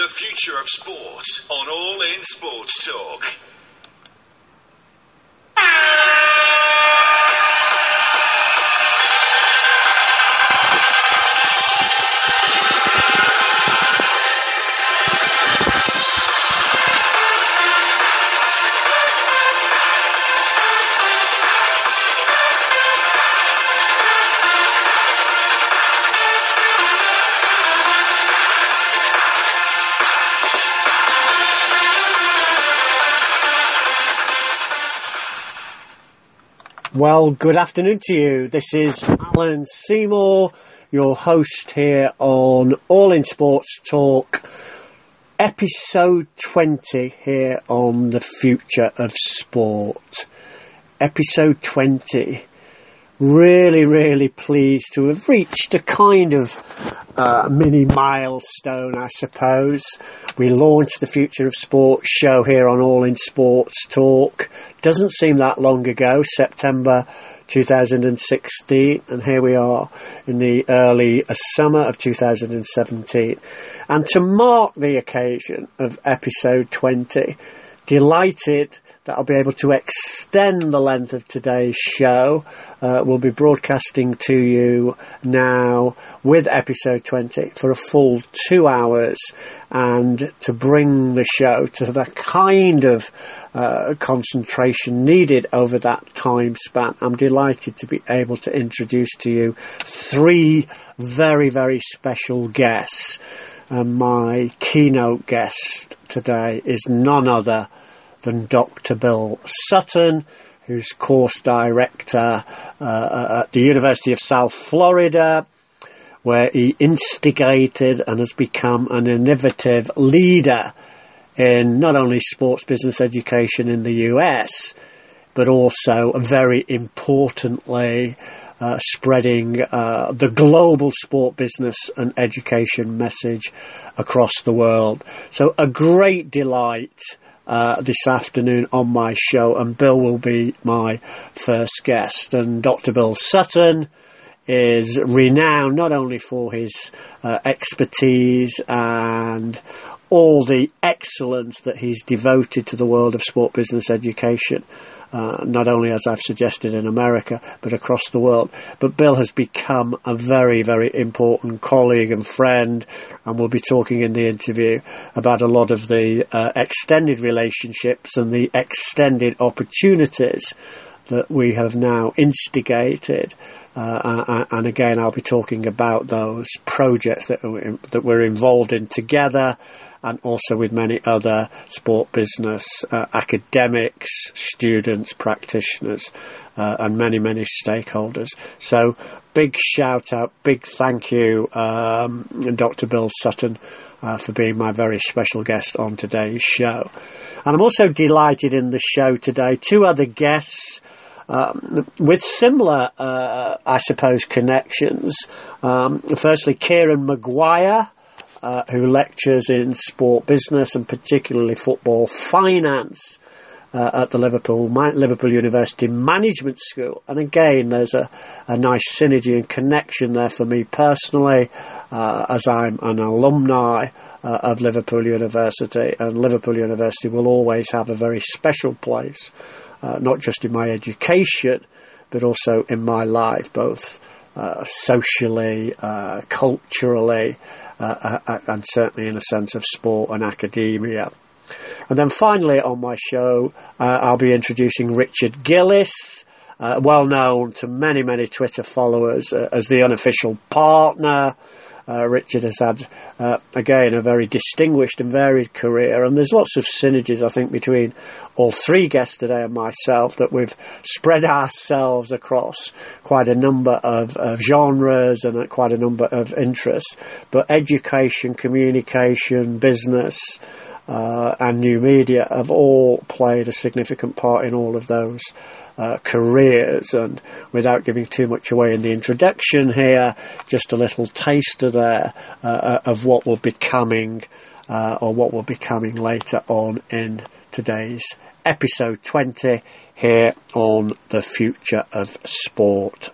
the future of sport on All In Sports Talk. Well, good afternoon to you. This is Alan Seymour, your host here on All in Sports Talk, episode 20 here on the future of sport. Episode 20 really, really pleased to have reached a kind of uh, mini milestone, I suppose. We launched the Future of Sports show here on All in Sports Talk. Doesn't seem that long ago, September 2016, and here we are in the early uh, summer of 2017. And to mark the occasion of episode 20, delighted that I'll be able to extend the length of today's show. Uh, we'll be broadcasting to you now with episode 20 for a full two hours and to bring the show to the kind of uh, concentration needed over that time span. I'm delighted to be able to introduce to you three very, very special guests. And my keynote guest today is none other than Dr. Bill Sutton, who's course director uh, at the University of South Florida, where he instigated and has become an innovative leader in not only sports business education in the US, but also very importantly, uh, spreading uh, the global sport business and education message across the world. So, a great delight uh, this afternoon on my show, and Bill will be my first guest. And Dr. Bill Sutton is renowned not only for his uh, expertise and all the excellence that he's devoted to the world of sport business education, uh, not only as I've suggested in America, but across the world. But Bill has become a very, very important colleague and friend, and we'll be talking in the interview about a lot of the uh, extended relationships and the extended opportunities that we have now instigated. Uh, and again, I'll be talking about those projects that, that we're involved in together and also with many other sport business uh, academics, students, practitioners, uh, and many, many stakeholders. So, big shout out, big thank you, um, Dr. Bill Sutton. Uh, for being my very special guest on today's show. And I'm also delighted in the show today, two other guests um, with similar, uh, I suppose, connections. Um, firstly, Kieran Maguire, uh, who lectures in sport business and particularly football finance uh, at the Liverpool Liverpool University Management School. And again, there's a, a nice synergy and connection there for me personally, uh, as I'm an alumni. Uh, of Liverpool University, and Liverpool University will always have a very special place, uh, not just in my education, but also in my life, both uh, socially, uh, culturally, and certainly in a sense of sport and academia. And then finally on my show, uh, I'll be introducing Richard Gillis, uh, well known to many, many Twitter followers uh, as the unofficial partner uh, Richard has had, uh, again, a very distinguished and varied career, and there's lots of synergies, I think, between all three guests today and myself that we've spread ourselves across quite a number of, of genres and quite a number of interests. But education, communication, business, uh, and new media have all played a significant part in all of those uh, careers. And without giving too much away in the introduction here, just a little taster there uh, uh of what will be coming uh, or what will be coming later on in today's episode 20 here on the future of sport.